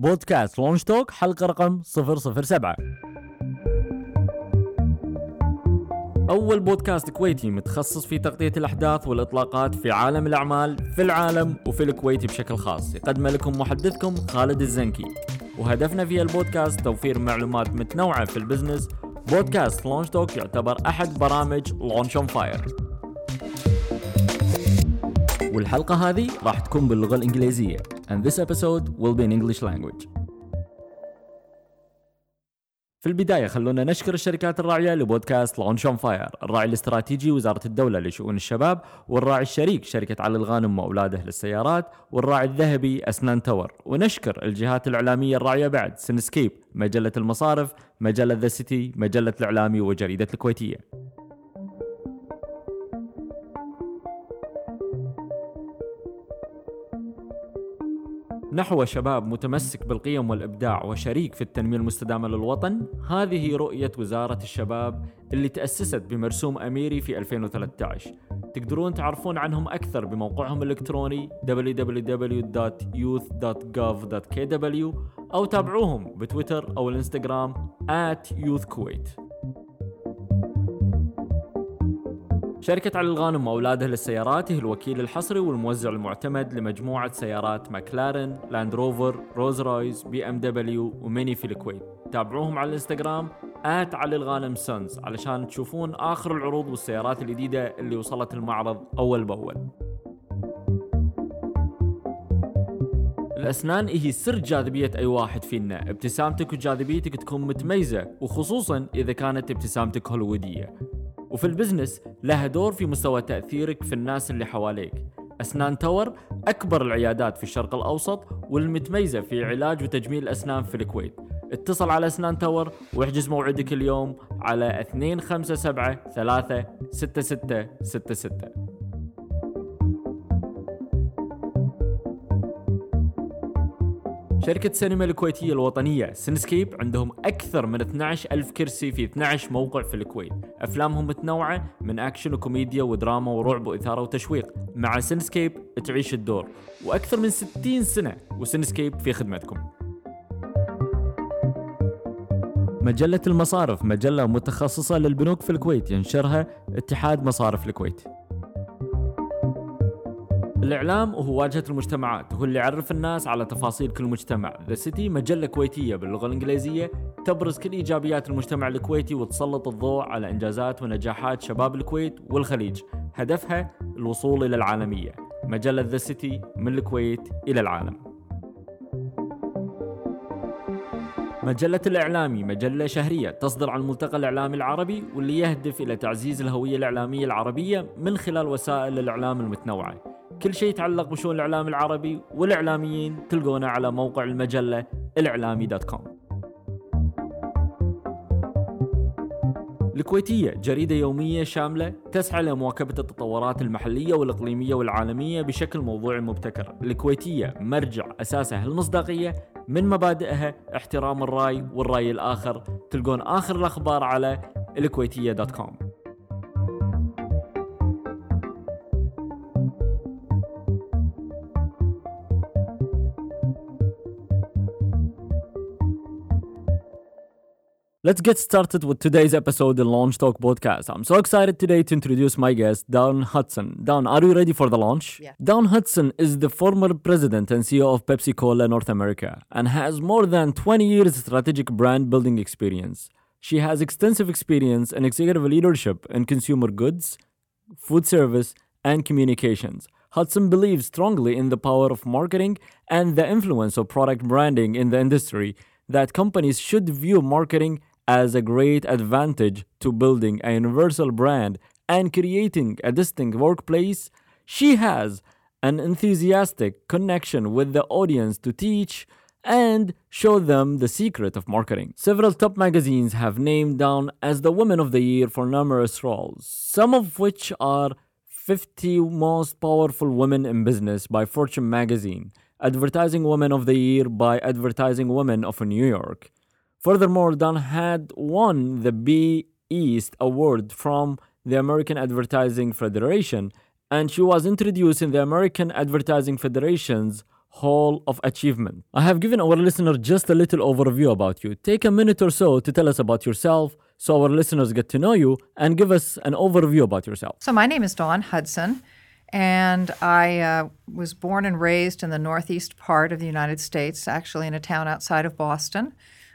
بودكاست لونش توك حلقة رقم 007 أول بودكاست كويتي متخصص في تغطية الأحداث والإطلاقات في عالم الأعمال في العالم وفي الكويت بشكل خاص. يقدم لكم محدثكم خالد الزنكي. وهدفنا في البودكاست توفير معلومات متنوعة في البزنس. بودكاست لونش توك يعتبر أحد برامج لونش أون فاير. والحلقة هذه راح تكون باللغة الإنجليزية. And this episode will be in English language. في البداية خلونا نشكر الشركات الراعية لبودكاست لونش اون فاير الراعي الاستراتيجي وزارة الدولة لشؤون الشباب والراعي الشريك شركة علي الغانم وأولاده للسيارات والراعي الذهبي أسنان تور ونشكر الجهات الإعلامية الراعية بعد سنسكيب مجلة المصارف مجلة ذا سيتي مجلة الإعلامي وجريدة الكويتية. نحو شباب متمسك بالقيم والإبداع وشريك في التنمية المستدامة للوطن هذه رؤية وزارة الشباب اللي تأسست بمرسوم أميري في 2013 تقدرون تعرفون عنهم أكثر بموقعهم الإلكتروني www.youth.gov.kw أو تابعوهم بتويتر أو الإنستغرام @youthkuwait. شركة علي الغانم وأولاده للسيارات هي الوكيل الحصري والموزع المعتمد لمجموعة سيارات ماكلارن، لاند روفر، روز رويز، بي ام دبليو وميني في الكويت. تابعوهم على الإنستغرام آت علي الغانم سونز علشان تشوفون آخر العروض والسيارات الجديدة اللي وصلت المعرض أول بأول. الأسنان هي سر جاذبية أي واحد فينا ابتسامتك وجاذبيتك تكون متميزة وخصوصا إذا كانت ابتسامتك هوليوودية وفي البزنس لها دور في مستوى تأثيرك في الناس اللي حواليك. أسنان تاور أكبر العيادات في الشرق الأوسط والمتميزة في علاج وتجميل الأسنان في الكويت. اتصل على أسنان تاور واحجز موعدك اليوم على 257 3 66 شركة سينما الكويتية الوطنية سينسكيب عندهم أكثر من 12 ألف كرسي في 12 موقع في الكويت. أفلامهم متنوعة من أكشن وكوميديا ودراما ورعب وإثارة وتشويق. مع سينسكيب تعيش الدور. وأكثر من 60 سنة وسينسكيب في خدمتكم. مجلة المصارف مجلة متخصصة للبنوك في الكويت ينشرها اتحاد مصارف الكويت. الإعلام هو واجهة المجتمعات هو اللي يعرف الناس على تفاصيل كل مجتمع. ذا سيتي مجلة كويتية باللغة الإنجليزية تبرز كل إيجابيات المجتمع الكويتي وتسلط الضوء على إنجازات ونجاحات شباب الكويت والخليج. هدفها الوصول إلى العالمية. مجلة ذا سيتي من الكويت إلى العالم. مجلة الإعلامي مجلة شهرية تصدر عن الملتقى الإعلامي العربي واللي يهدف إلى تعزيز الهوية الإعلامية العربية من خلال وسائل الإعلام المتنوعة. كل شيء يتعلق بشؤون الإعلام العربي والإعلاميين تلقونه على موقع المجلة الإعلامي دوت كوم. الكويتية جريدة يومية شاملة تسعى لمواكبة التطورات المحلية والإقليمية والعالمية بشكل موضوعي مبتكر. الكويتية مرجع أساسه المصداقية من مبادئها احترام الرأي والرأي الآخر. تلقون آخر الأخبار على الكويتية دوت كوم. Let's get started with today's episode in Launch Talk podcast. I'm so excited today to introduce my guest, Dawn Hudson. Dawn, are you ready for the launch? Yeah. Dawn Hudson is the former president and CEO of Pepsi Cola North America and has more than 20 years strategic brand building experience. She has extensive experience in executive leadership in consumer goods, food service, and communications. Hudson believes strongly in the power of marketing and the influence of product branding in the industry, that companies should view marketing as a great advantage to building a universal brand and creating a distinct workplace, she has an enthusiastic connection with the audience to teach and show them the secret of marketing. Several top magazines have named Dawn as the Woman of the Year for numerous roles, some of which are 50 Most Powerful Women in Business by Fortune magazine, Advertising Woman of the Year by Advertising Women of New York, Furthermore, Dawn had won the B East Award from the American Advertising Federation, and she was introduced in the American Advertising Federation's Hall of Achievement. I have given our listener just a little overview about you. Take a minute or so to tell us about yourself so our listeners get to know you and give us an overview about yourself. So, my name is Dawn Hudson, and I uh, was born and raised in the northeast part of the United States, actually in a town outside of Boston.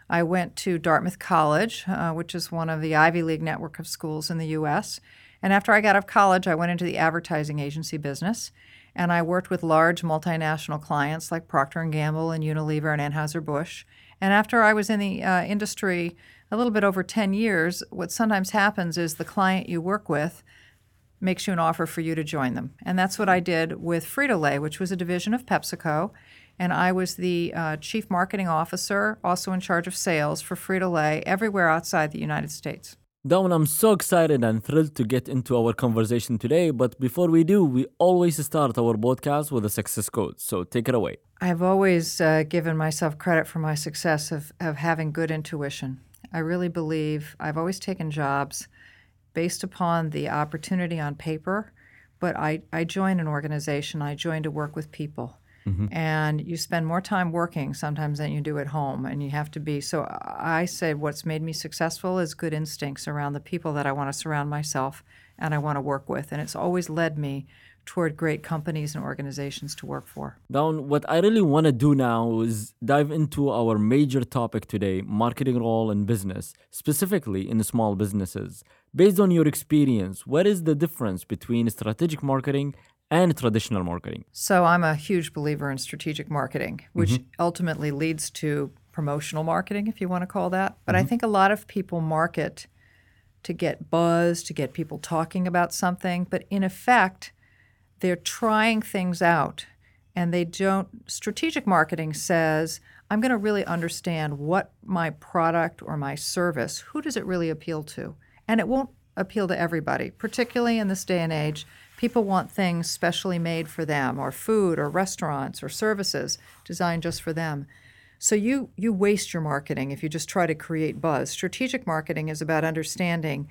I went to Dartmouth College, uh, which is one of the Ivy League network of schools in the U.S. And after I got out of college, I went into the advertising agency business and I worked with large multinational clients like Procter and Gamble and Unilever and Anheuser-Busch. And after I was in the uh, industry a little bit over 10 years, what sometimes happens is the client you work with makes you an offer for you to join them. And that's what I did with Frito-Lay, which was a division of PepsiCo. And I was the uh, chief marketing officer, also in charge of sales for Frito-Lay everywhere outside the United States. Dawn, I'm so excited and thrilled to get into our conversation today. But before we do, we always start our podcast with a success quote. So take it away. I've always uh, given myself credit for my success of, of having good intuition. I really believe I've always taken jobs based upon the opportunity on paper, but I, I joined an organization, I joined to work with people. Mm-hmm. And you spend more time working sometimes than you do at home. And you have to be. So I said, what's made me successful is good instincts around the people that I want to surround myself and I want to work with. And it's always led me toward great companies and organizations to work for. Dawn, what I really want to do now is dive into our major topic today marketing role in business, specifically in small businesses. Based on your experience, what is the difference between strategic marketing and traditional marketing? So I'm a huge believer in strategic marketing, which mm-hmm. ultimately leads to promotional marketing, if you want to call that. But mm-hmm. I think a lot of people market to get buzz, to get people talking about something, but in effect, they're trying things out and they don't. Strategic marketing says, I'm going to really understand what my product or my service, who does it really appeal to? And it won't appeal to everybody, particularly in this day and age People want things specially made for them, or food, or restaurants, or services designed just for them. So you you waste your marketing if you just try to create buzz. Strategic marketing is about understanding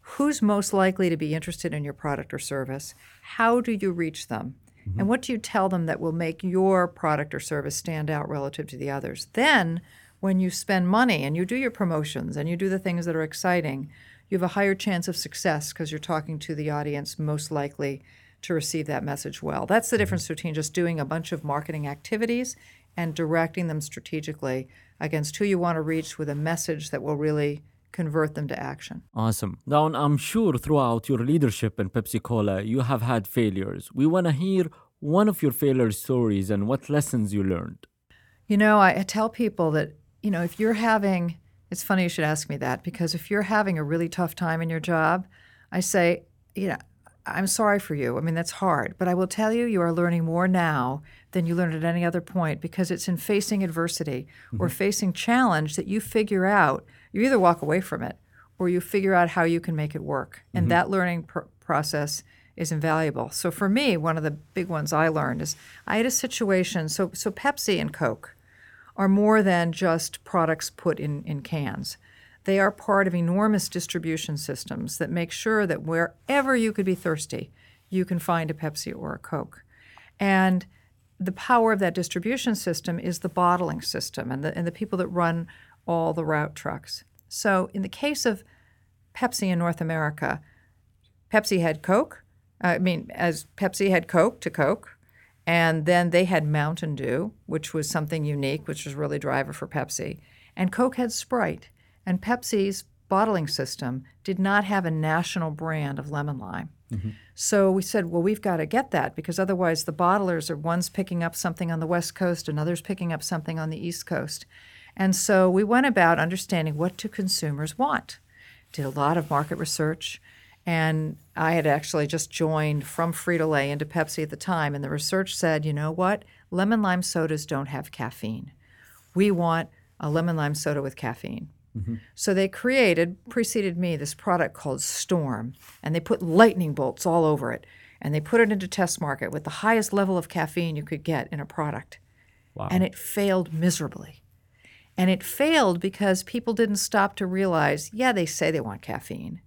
who's most likely to be interested in your product or service. How do you reach them? Mm-hmm. And what do you tell them that will make your product or service stand out relative to the others? Then, when you spend money and you do your promotions and you do the things that are exciting, you have a higher chance of success because you're talking to the audience most likely to receive that message well. That's the difference between just doing a bunch of marketing activities and directing them strategically against who you want to reach with a message that will really convert them to action. Awesome. Now, I'm sure throughout your leadership in Pepsi Cola, you have had failures. We want to hear one of your failure stories and what lessons you learned. You know, I, I tell people that, you know, if you're having it's funny you should ask me that because if you're having a really tough time in your job, I say, you know, I'm sorry for you. I mean, that's hard. But I will tell you, you are learning more now than you learned at any other point because it's in facing adversity mm-hmm. or facing challenge that you figure out, you either walk away from it or you figure out how you can make it work. And mm-hmm. that learning pr- process is invaluable. So for me, one of the big ones I learned is I had a situation. So, so Pepsi and Coke, are more than just products put in, in cans. They are part of enormous distribution systems that make sure that wherever you could be thirsty, you can find a Pepsi or a Coke. And the power of that distribution system is the bottling system and the, and the people that run all the route trucks. So, in the case of Pepsi in North America, Pepsi had Coke. Uh, I mean, as Pepsi had Coke to Coke, and then they had Mountain Dew, which was something unique, which was really driver for Pepsi. And Coke had Sprite. And Pepsi's bottling system did not have a national brand of lemon lime. Mm-hmm. So we said, well, we've got to get that because otherwise the bottlers are one's picking up something on the West Coast, another's picking up something on the East Coast. And so we went about understanding what do consumers want. Did a lot of market research. And I had actually just joined from Frito Lay into Pepsi at the time, and the research said, you know what? Lemon lime sodas don't have caffeine. We want a lemon lime soda with caffeine. Mm-hmm. So they created, preceded me, this product called Storm, and they put lightning bolts all over it, and they put it into test market with the highest level of caffeine you could get in a product. Wow. And it failed miserably. And it failed because people didn't stop to realize, yeah, they say they want caffeine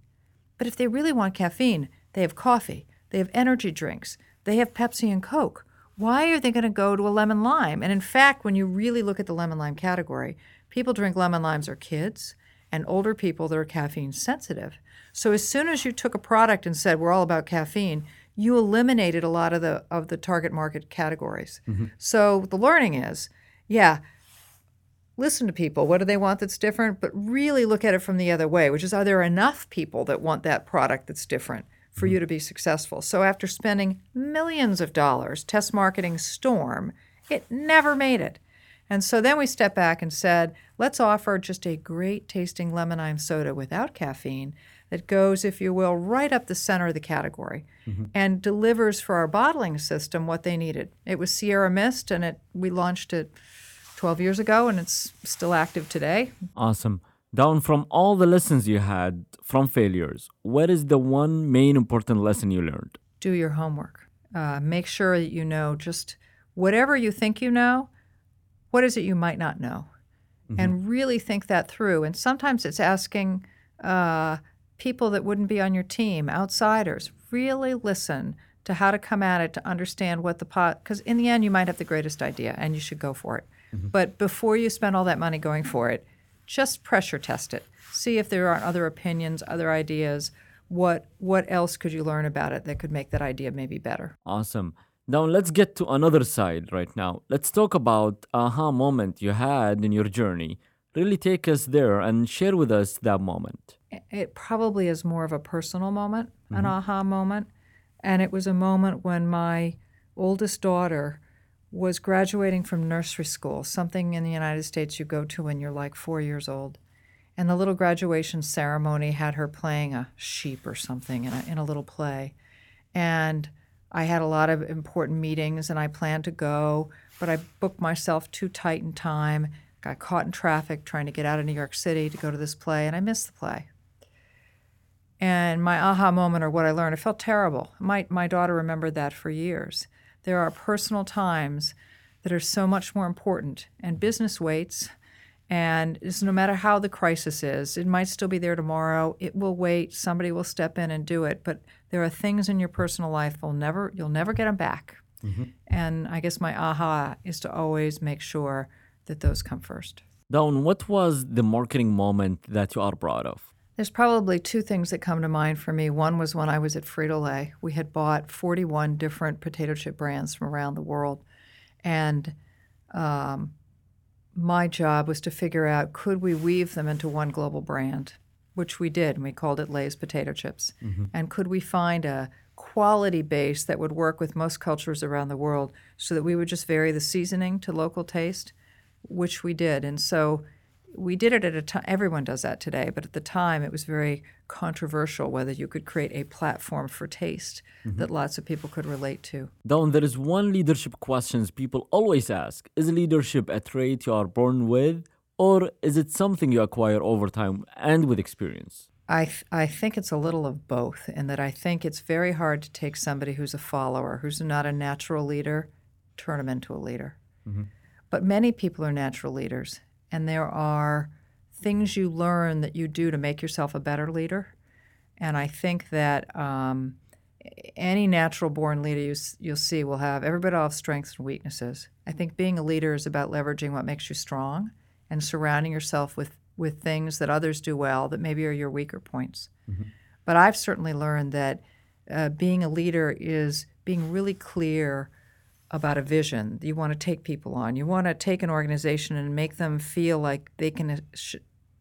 but if they really want caffeine, they have coffee, they have energy drinks, they have Pepsi and Coke. why are they going to go to a lemon lime? And in fact, when you really look at the lemon lime category, people drink lemon limes are kids and older people that are caffeine sensitive. So as soon as you took a product and said we're all about caffeine, you eliminated a lot of the of the target market categories. Mm-hmm. So the learning is, yeah, listen to people. What do they want that's different? But really look at it from the other way, which is are there enough people that want that product that's different for mm-hmm. you to be successful? So after spending millions of dollars test marketing Storm, it never made it. And so then we stepped back and said, let's offer just a great tasting lemon lime soda without caffeine that goes, if you will, right up the center of the category mm-hmm. and delivers for our bottling system what they needed. It was Sierra Mist, and it we launched it 12 years ago, and it's still active today. Awesome. Dawn from all the lessons you had from failures, what is the one main important lesson you learned? do your homework. Uh, make sure that you know just whatever you think you know, what is it you might not know? And really think that through. And sometimes it's asking uh, people that wouldn't be on your team, outsiders, really listen to how to come at it to understand what the pot, because in the end, you might have the greatest idea and you should go for it. Mm-hmm. But before you spend all that money going for it, just pressure test it. See if there are other opinions, other ideas. What what else could you learn about it that could make that idea maybe better? Awesome. Now let's get to another side right now. Let's talk about aha moment you had in your journey. Really take us there and share with us that moment. It probably is more of a personal moment, an mm-hmm. aha moment. And it was a moment when my oldest daughter was graduating from nursery school, something in the United States you go to when you're like four years old. And the little graduation ceremony had her playing a sheep or something in a, in a little play. And I had a lot of important meetings and I planned to go, but I booked myself too tight in time, got caught in traffic trying to get out of New York City to go to this play, and I missed the play. And my aha moment or what I learned, it felt terrible. My, my daughter remembered that for years. There are personal times that are so much more important, and business waits. And it's no matter how the crisis is, it might still be there tomorrow. It will wait. Somebody will step in and do it. But there are things in your personal life will never you'll never get them back. Mm-hmm. And I guess my aha is to always make sure that those come first. Dawn, what was the marketing moment that you are proud of? There's probably two things that come to mind for me. One was when I was at Frito Lay. We had bought 41 different potato chip brands from around the world, and um, my job was to figure out could we weave them into one global brand, which we did, and we called it Lay's Potato Chips. And could we find a quality base that would work with most cultures around the world so that we would just vary the seasoning to local taste, which we did. And so we did it at a time, everyone does that today, but at the time it was very controversial whether you could create a platform for taste mm-hmm. that lots of people could relate to. Dawn, there is one leadership questions people always ask. Is leadership a trait you are born with, or is it something you acquire over time and with experience? I, th- I think it's a little of both, in that I think it's very hard to take somebody who's a follower, who's not a natural leader, turn them into a leader. Mm-hmm. But many people are natural leaders, and there are things you learn that you do to make yourself a better leader. And I think that um, any natural born leader you, you'll see will have everybody will have strengths and weaknesses. I think being a leader is about leveraging what makes you strong and surrounding yourself with, with things that others do well that maybe are your weaker points. But I've certainly learned that uh, being a leader is being really clear about a vision you want to take people on. You want to take an organization and make them feel like they can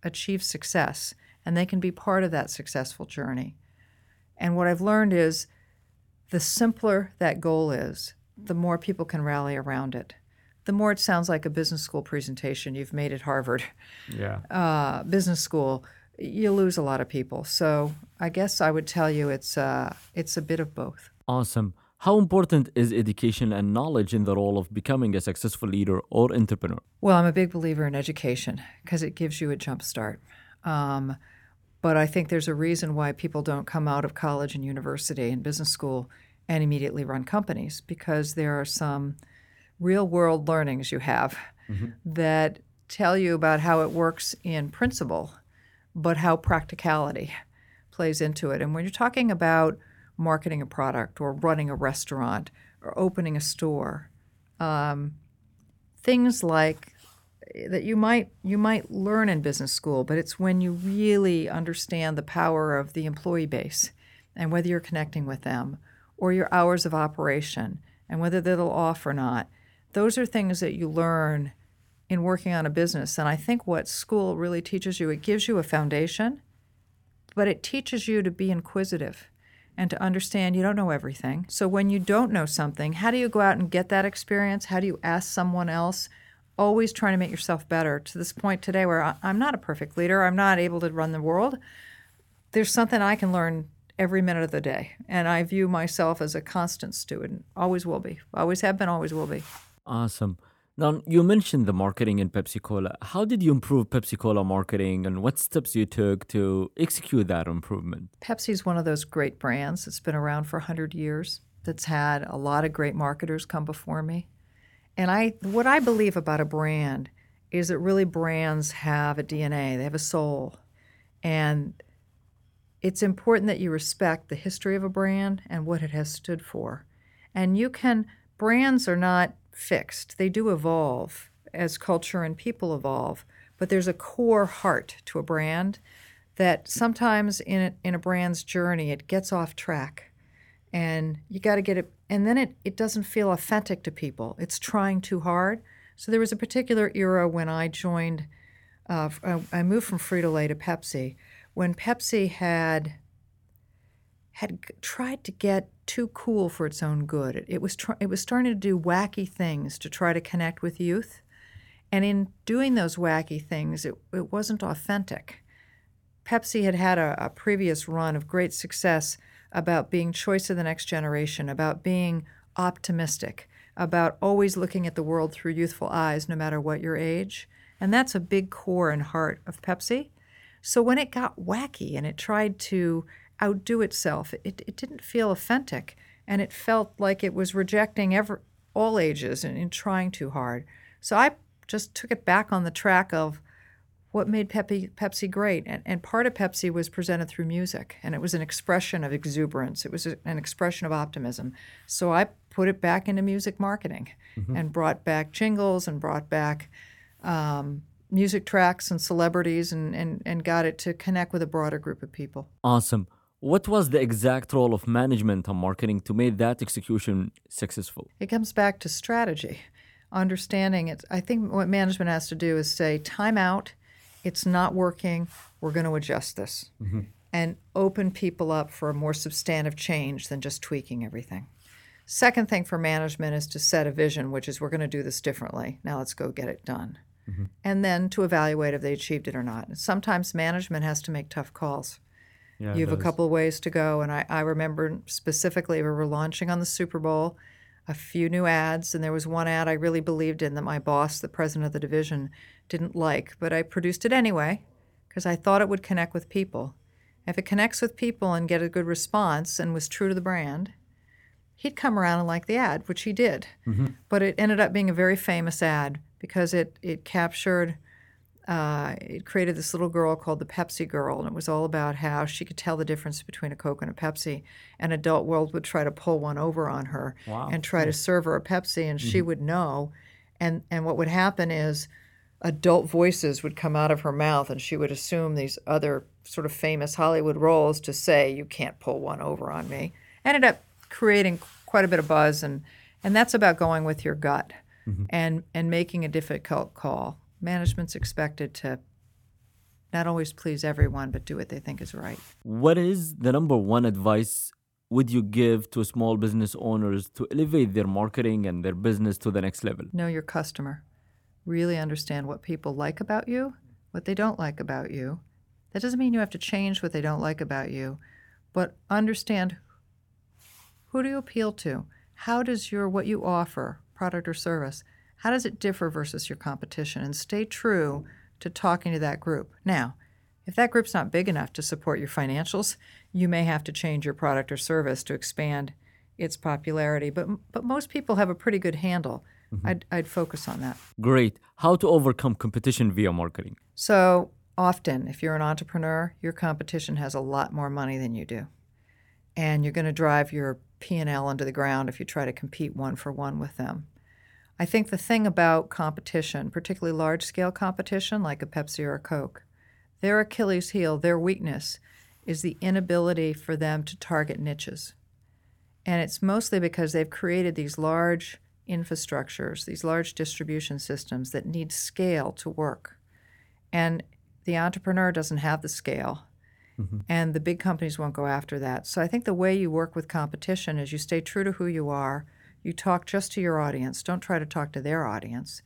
achieve success and they can be part of that successful journey. And what I've learned is the simpler that goal is, the more people can rally around it. The more it sounds like a business school presentation you've made at Harvard Yeah. uh, business school, you lose a lot of people. So I guess I would tell you it's uh, it's a bit of both. Awesome. How important is education and knowledge in the role of becoming a successful leader or entrepreneur? Well, I'm a big believer in education because it gives you a jump start. Um, but I think there's a reason why people don't come out of college and university and business school and immediately run companies because there are some real world learnings you have that tell you about how it works in principle, but how practicality plays into it. And when you're talking about marketing a product or running a restaurant or opening a store, um, things like that you might you might learn in business school, but it's when you really understand the power of the employee base and whether you're connecting with them or your hours of operation and whether they'll off or not. Those are things that you learn in working on a business. And I think what school really teaches you, it gives you a foundation, but it teaches you to be inquisitive and to understand you don't know everything. So when you don't know something, how do you go out and get that experience? How do you ask someone else? Always trying to make yourself better to this point today where I'm not a perfect leader, I'm not able to run the world. There's something I can learn every minute of the day. And I view myself as a constant student, always will be, always have been, always will be. Awesome. Now, you mentioned the marketing in Pepsi Cola. How did you improve Pepsi Cola marketing and what steps you took to execute that improvement? Pepsi is one of those great brands that's been around for 100 years, that's had a lot of great marketers come before me. And I, what I believe about a brand is that really brands have a DNA, they have a soul. And it's important that you respect the history of a brand and what it has stood for. And you can, brands are not fixed, they do evolve as culture and people evolve, but there's a core heart to a brand that sometimes in a, in a brand's journey it gets off track and you got to get it and then it, it doesn't feel authentic to people. It's trying too hard. So there was a particular era when i joined uh, i moved from frito-lay to pepsi. When Pepsi had had tried to get too cool for its own good. It, it was tr- it was starting to do wacky things to try to connect with youth, and in doing those wacky things, it, it wasn't authentic. Pepsi had had a, a previous run of great success about being choice of the next generation, about being optimistic, about always looking at the world through youthful eyes, no matter what your age. And that's a big core and heart of Pepsi. So when it got wacky and it tried to outdo itself, it, it didn't feel authentic and it felt like it was rejecting ever, all ages and, and trying too hard. So I just took it back on the track of what made Pepsi, Pepsi great. And, and part of Pepsi was presented through music, and it was an expression of exuberance, it was a, an expression of optimism. So I put it back into music marketing mm-hmm. and brought back jingles and brought back um, music tracks and celebrities and, and, and got it to connect with a broader group of people. Awesome. What was the exact role of management and marketing to make that execution successful? It comes back to strategy, understanding it. I think what management has to do is say, time out, it's not working, we're going to adjust this. Mm-hmm. And open people up for a more substantive change than just tweaking everything. Second thing for management is to set a vision, which is we're going to do this differently. Now let's go get it done mm-hmm. and then to evaluate if they achieved it or not. Sometimes management has to make tough calls. Yeah, you have a couple of ways to go. And I, I remember specifically we were launching on the Super Bowl a few new ads, and there was one ad I really believed in that my boss, the president of the division, didn't like, but I produced it anyway because I thought it would connect with people. If it connects with people and get a good response and was true to the brand, he'd come around and like the ad, which he did. Mm-hmm. But it ended up being a very famous ad because it it captured. Uh, it created this little girl called the Pepsi Girl, and it was all about how she could tell the difference between a Coke and a Pepsi. An adult world would try to pull one over on her wow. and try to serve her a Pepsi, and mm-hmm. she would know. And and what would happen is adult voices would come out of her mouth, and she would assume these other sort of famous Hollywood roles to say, "You can't pull one over on me." Ended up creating quite a bit of buzz, and and that's about going with your gut mm-hmm. and and making a difficult call. Management's expected to not always please everyone, but do what they think is right. What is the number one advice would you give to small business owners to elevate their marketing and their business to the next level? Know your customer. Really understand what people like about you, what they don't like about you. That doesn't mean you have to change what they don't like about you, but understand who do you appeal to? How does your what you offer product or service, how does it differ versus your competition? And stay true to talking to that group. Now, if that group's not big enough to support your financials, you may have to change your product or service to expand its popularity. But but most people have a pretty good handle. Mm-hmm. I'd, I'd focus on that. Great. How to overcome competition via marketing? So often, if you're an entrepreneur, your competition has a lot more money than you do, and you're going to drive your P&L into the ground if you try to compete one for one with them. I think the thing about competition, particularly large scale competition like a Pepsi or a Coke, their Achilles heel, their weakness, is the inability for them to target niches. And it's mostly because they've created these large infrastructures, these large distribution systems that need scale to work. And the entrepreneur doesn't have the scale. Mm-hmm. And the big companies won't go after that. So I think the way you work with competition is you stay true to who you are, you talk just to your audience, don't try to talk to their audience.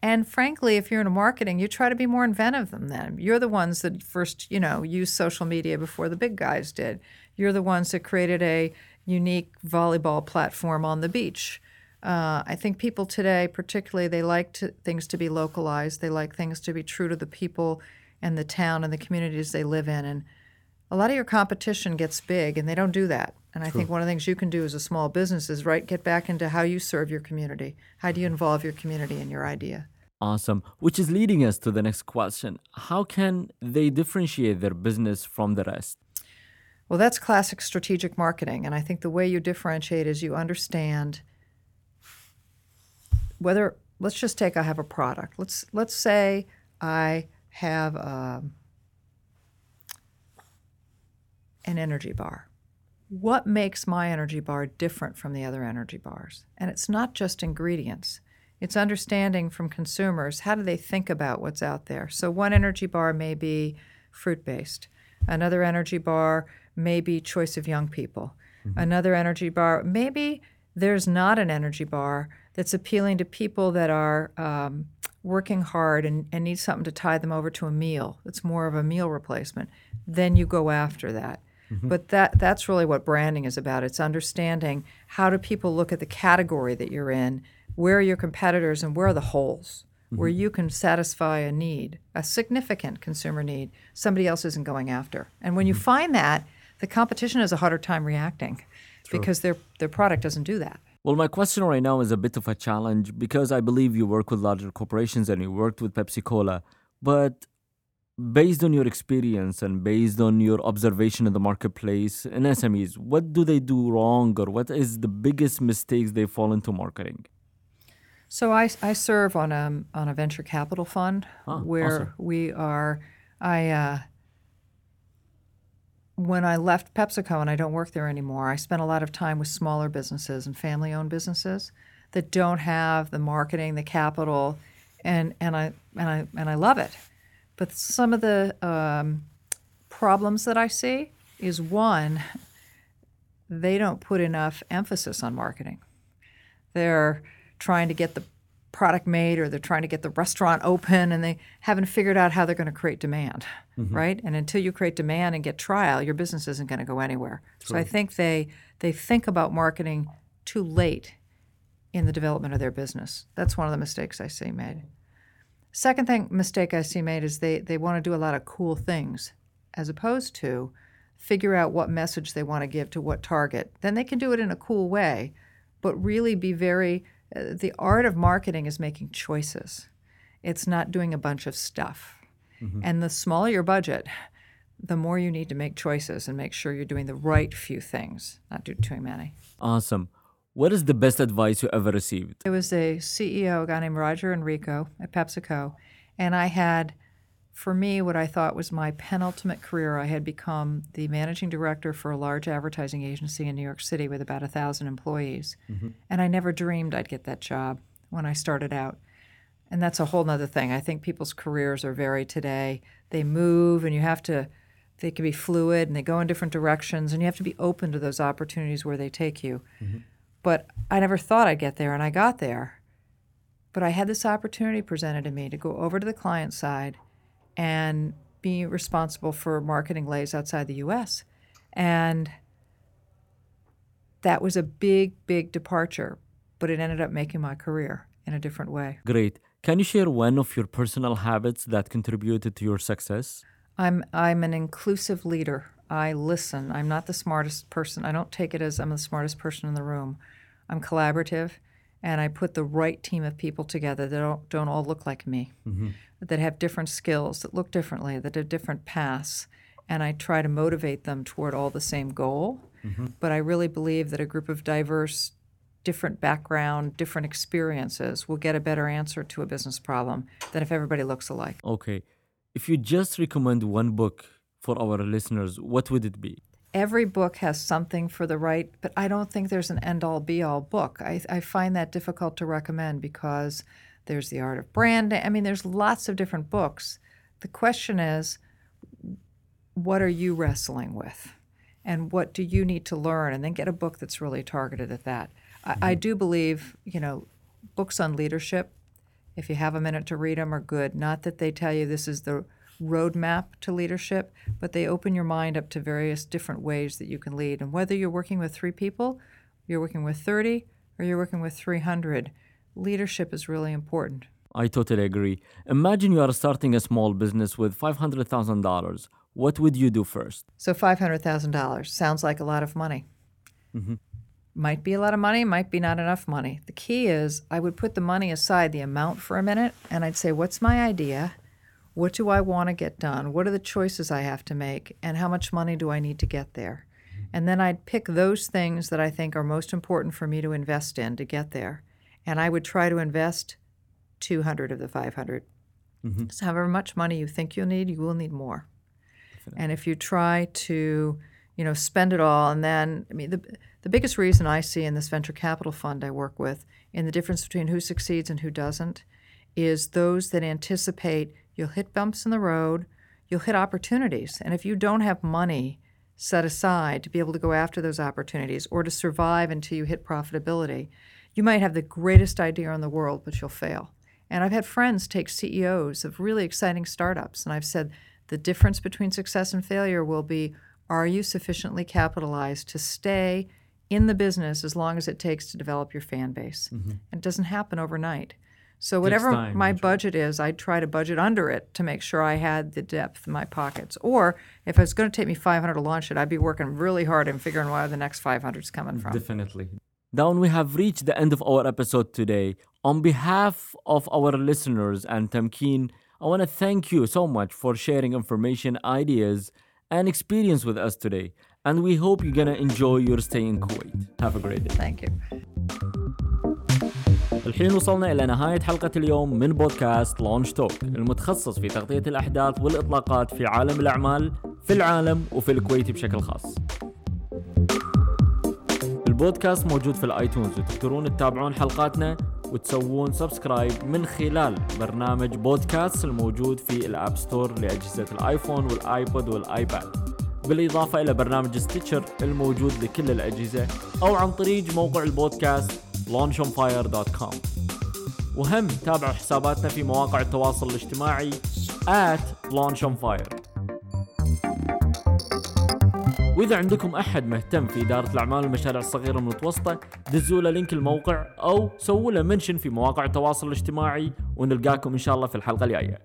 And frankly, if you're in marketing, you try to be more inventive than them. You're the ones that first, you know, used social media before the big guys did. You're the ones that created a unique volleyball platform on the beach. Uh, I think people today, particularly, they like to, things to be localized. They like things to be true to the people and the town and the communities they live in. And a lot of your competition gets big, and they don't do that. And I True. think one of the things you can do as a small business is right get back into how you serve your community. How do you involve your community in your idea? Awesome. Which is leading us to the next question. How can they differentiate their business from the rest? Well, that's classic strategic marketing. And I think the way you differentiate is you understand whether, let's just take I have a product. Let's, let's say I have a, um, an energy bar. What makes my energy bar different from the other energy bars? And it's not just ingredients. It's understanding from consumers how do they think about what's out there. So one energy bar may be fruit based. Another energy bar may be choice of young people. Mm-hmm. Another energy bar, maybe there's not an energy bar that's appealing to people that are um, working hard and, and need something to tie them over to a meal. It's more of a meal replacement. Then you go after that. Mm-hmm. But that that's really what branding is about. It's understanding how do people look at the category that you're in, where are your competitors, and where are the holes mm-hmm. where you can satisfy a need, a significant consumer need somebody else isn't going after. And when mm-hmm. you find that, the competition has a harder time reacting True. because their their product doesn't do that. Well, my question right now is a bit of a challenge because I believe you work with larger corporations and you worked with Pepsi Cola, but based on your experience and based on your observation in the marketplace in SMEs, what do they do wrong or what is the biggest mistakes they fall into marketing? So I, I serve on a on a venture capital fund ah, where awesome. we are I uh, when I left PepsiCo and I don't work there anymore, I spent a lot of time with smaller businesses and family owned businesses that don't have the marketing, the capital, and and I and I and I love it. But some of the um, problems that I see is one, they don't put enough emphasis on marketing. They're trying to get the product made or they're trying to get the restaurant open and they haven't figured out how they're going to create demand, mm-hmm. right? And until you create demand and get trial, your business isn't going to go anywhere. True. So I think they they think about marketing too late in the development of their business. That's one of the mistakes I see made. Second thing mistake I see made is they, they want to do a lot of cool things as opposed to figure out what message they want to give to what target. Then they can do it in a cool way, but really be very uh, the art of marketing is making choices. It's not doing a bunch of stuff. Mm-hmm. And the smaller your budget, the more you need to make choices and make sure you're doing the right few things, not do too many. Awesome. What is the best advice you ever received? It was a CEO, a guy named Roger Enrico at PepsiCo, and I had, for me, what I thought was my penultimate career. I had become the managing director for a large advertising agency in New York City with about a thousand employees, mm-hmm. and I never dreamed I'd get that job when I started out. And that's a whole other thing. I think people's careers are very today. They move, and you have to they can be fluid and they go in different directions and you have to be open to those opportunities where they take you. Mm-hmm. But I never thought I'd get there, and I got there. But I had this opportunity presented to me to go over to the client side and be responsible for marketing Lay's outside the US. And that was a big, big departure, but it ended up making my career in a different way. Great. Can you share one of your personal habits that contributed to your success? I'm I'm an inclusive leader. I listen. I'm not the smartest person. I don't take it as I'm the smartest person in the room. I'm collaborative, and I put the right team of people together that don't, don't all look like me, mm-hmm. that have different skills, that look differently, that have different paths, and I try to motivate them toward all the same goal. Mm-hmm. But I really believe that a group of diverse different background, different experiences will get a better answer to a business problem than if everybody looks alike. Okay. If you just recommend one book for our listeners, what would it be? Every book has something for the right, but I don't think there's an end all be all book. I, I find that difficult to recommend because there's The Art of Branding. I mean, there's lots of different books. The question is, what are you wrestling with? And what do you need to learn? And then get a book that's really targeted at that. I, I mm-hmm. do believe, you know, books on leadership, if you have a minute to read them, are good. Not that they tell you this is the roadmap to leadership, but they open your mind up to various different ways that you can lead. And whether you're working with three people, you're working with 30, or you're working with 300, leadership is really important. I totally agree. Imagine you are starting a small business with $500,000. What would you do first? So $500,000 sounds like a lot of money. Mm-hmm. Might be a lot of money, might be not enough money. The key is I would put the money aside, the amount for a minute, and I'd say, what's my idea? What do I want to get done? What are the choices I have to make? And how much money do I need to get there? Mm-hmm. And then I'd pick those things that I think are most important for me to invest in to get there. And I would try to invest 200 of the 500. Mm-hmm. So however much money you think you'll need, you will need more. And if you try to, you know, spend it all, and then, I mean, the, the biggest reason I see in this venture capital fund I work with, in the difference between who succeeds and who doesn't, is those that anticipate you'll hit bumps in the road, you'll hit opportunities. And if you don't have money set aside to be able to go after those opportunities or to survive until you hit profitability, you might have the greatest idea in the world, but you'll fail. And I've had friends take CEOs of really exciting startups, and I've said the difference between success and failure will be are you sufficiently capitalized to stay in the business as long as it takes to develop your fan base? And it doesn't happen overnight. So whatever time, my budget is, I'd try to budget under it to make sure I had the depth in my pockets. Or if it's going to take me 500 to launch it, I'd be working really hard and figuring where the next 500 is coming from. Definitely. Dawn, we have reached the end of our episode today. On behalf of our listeners and Tamkeen, I want to thank you so much for sharing information, ideas, and experience with us today. And we hope you're going to enjoy your stay in Kuwait. Have a great day. Thank you. الحين وصلنا إلى نهاية حلقة اليوم من بودكاست لونش توك المتخصص في تغطية الأحداث والإطلاقات في عالم الأعمال في العالم وفي الكويت بشكل خاص. البودكاست موجود في الآيتونز وتقدرون تتابعون حلقاتنا وتسوون سبسكرايب من خلال برنامج بودكاست الموجود في الأب ستور لأجهزة الآيفون والايبود والآيباد. بالإضافة إلى برنامج ستيتشر الموجود لكل الأجهزة أو عن طريق موقع البودكاست launchonfire.com وهم تابعوا حساباتنا في مواقع التواصل الاجتماعي at launchonfire. وإذا عندكم أحد مهتم في إدارة الأعمال والمشاريع الصغيرة والمتوسطه دزوا له لينك الموقع أو سووا له منشن في مواقع التواصل الاجتماعي ونلقاكم إن شاء الله في الحلقة الجاية.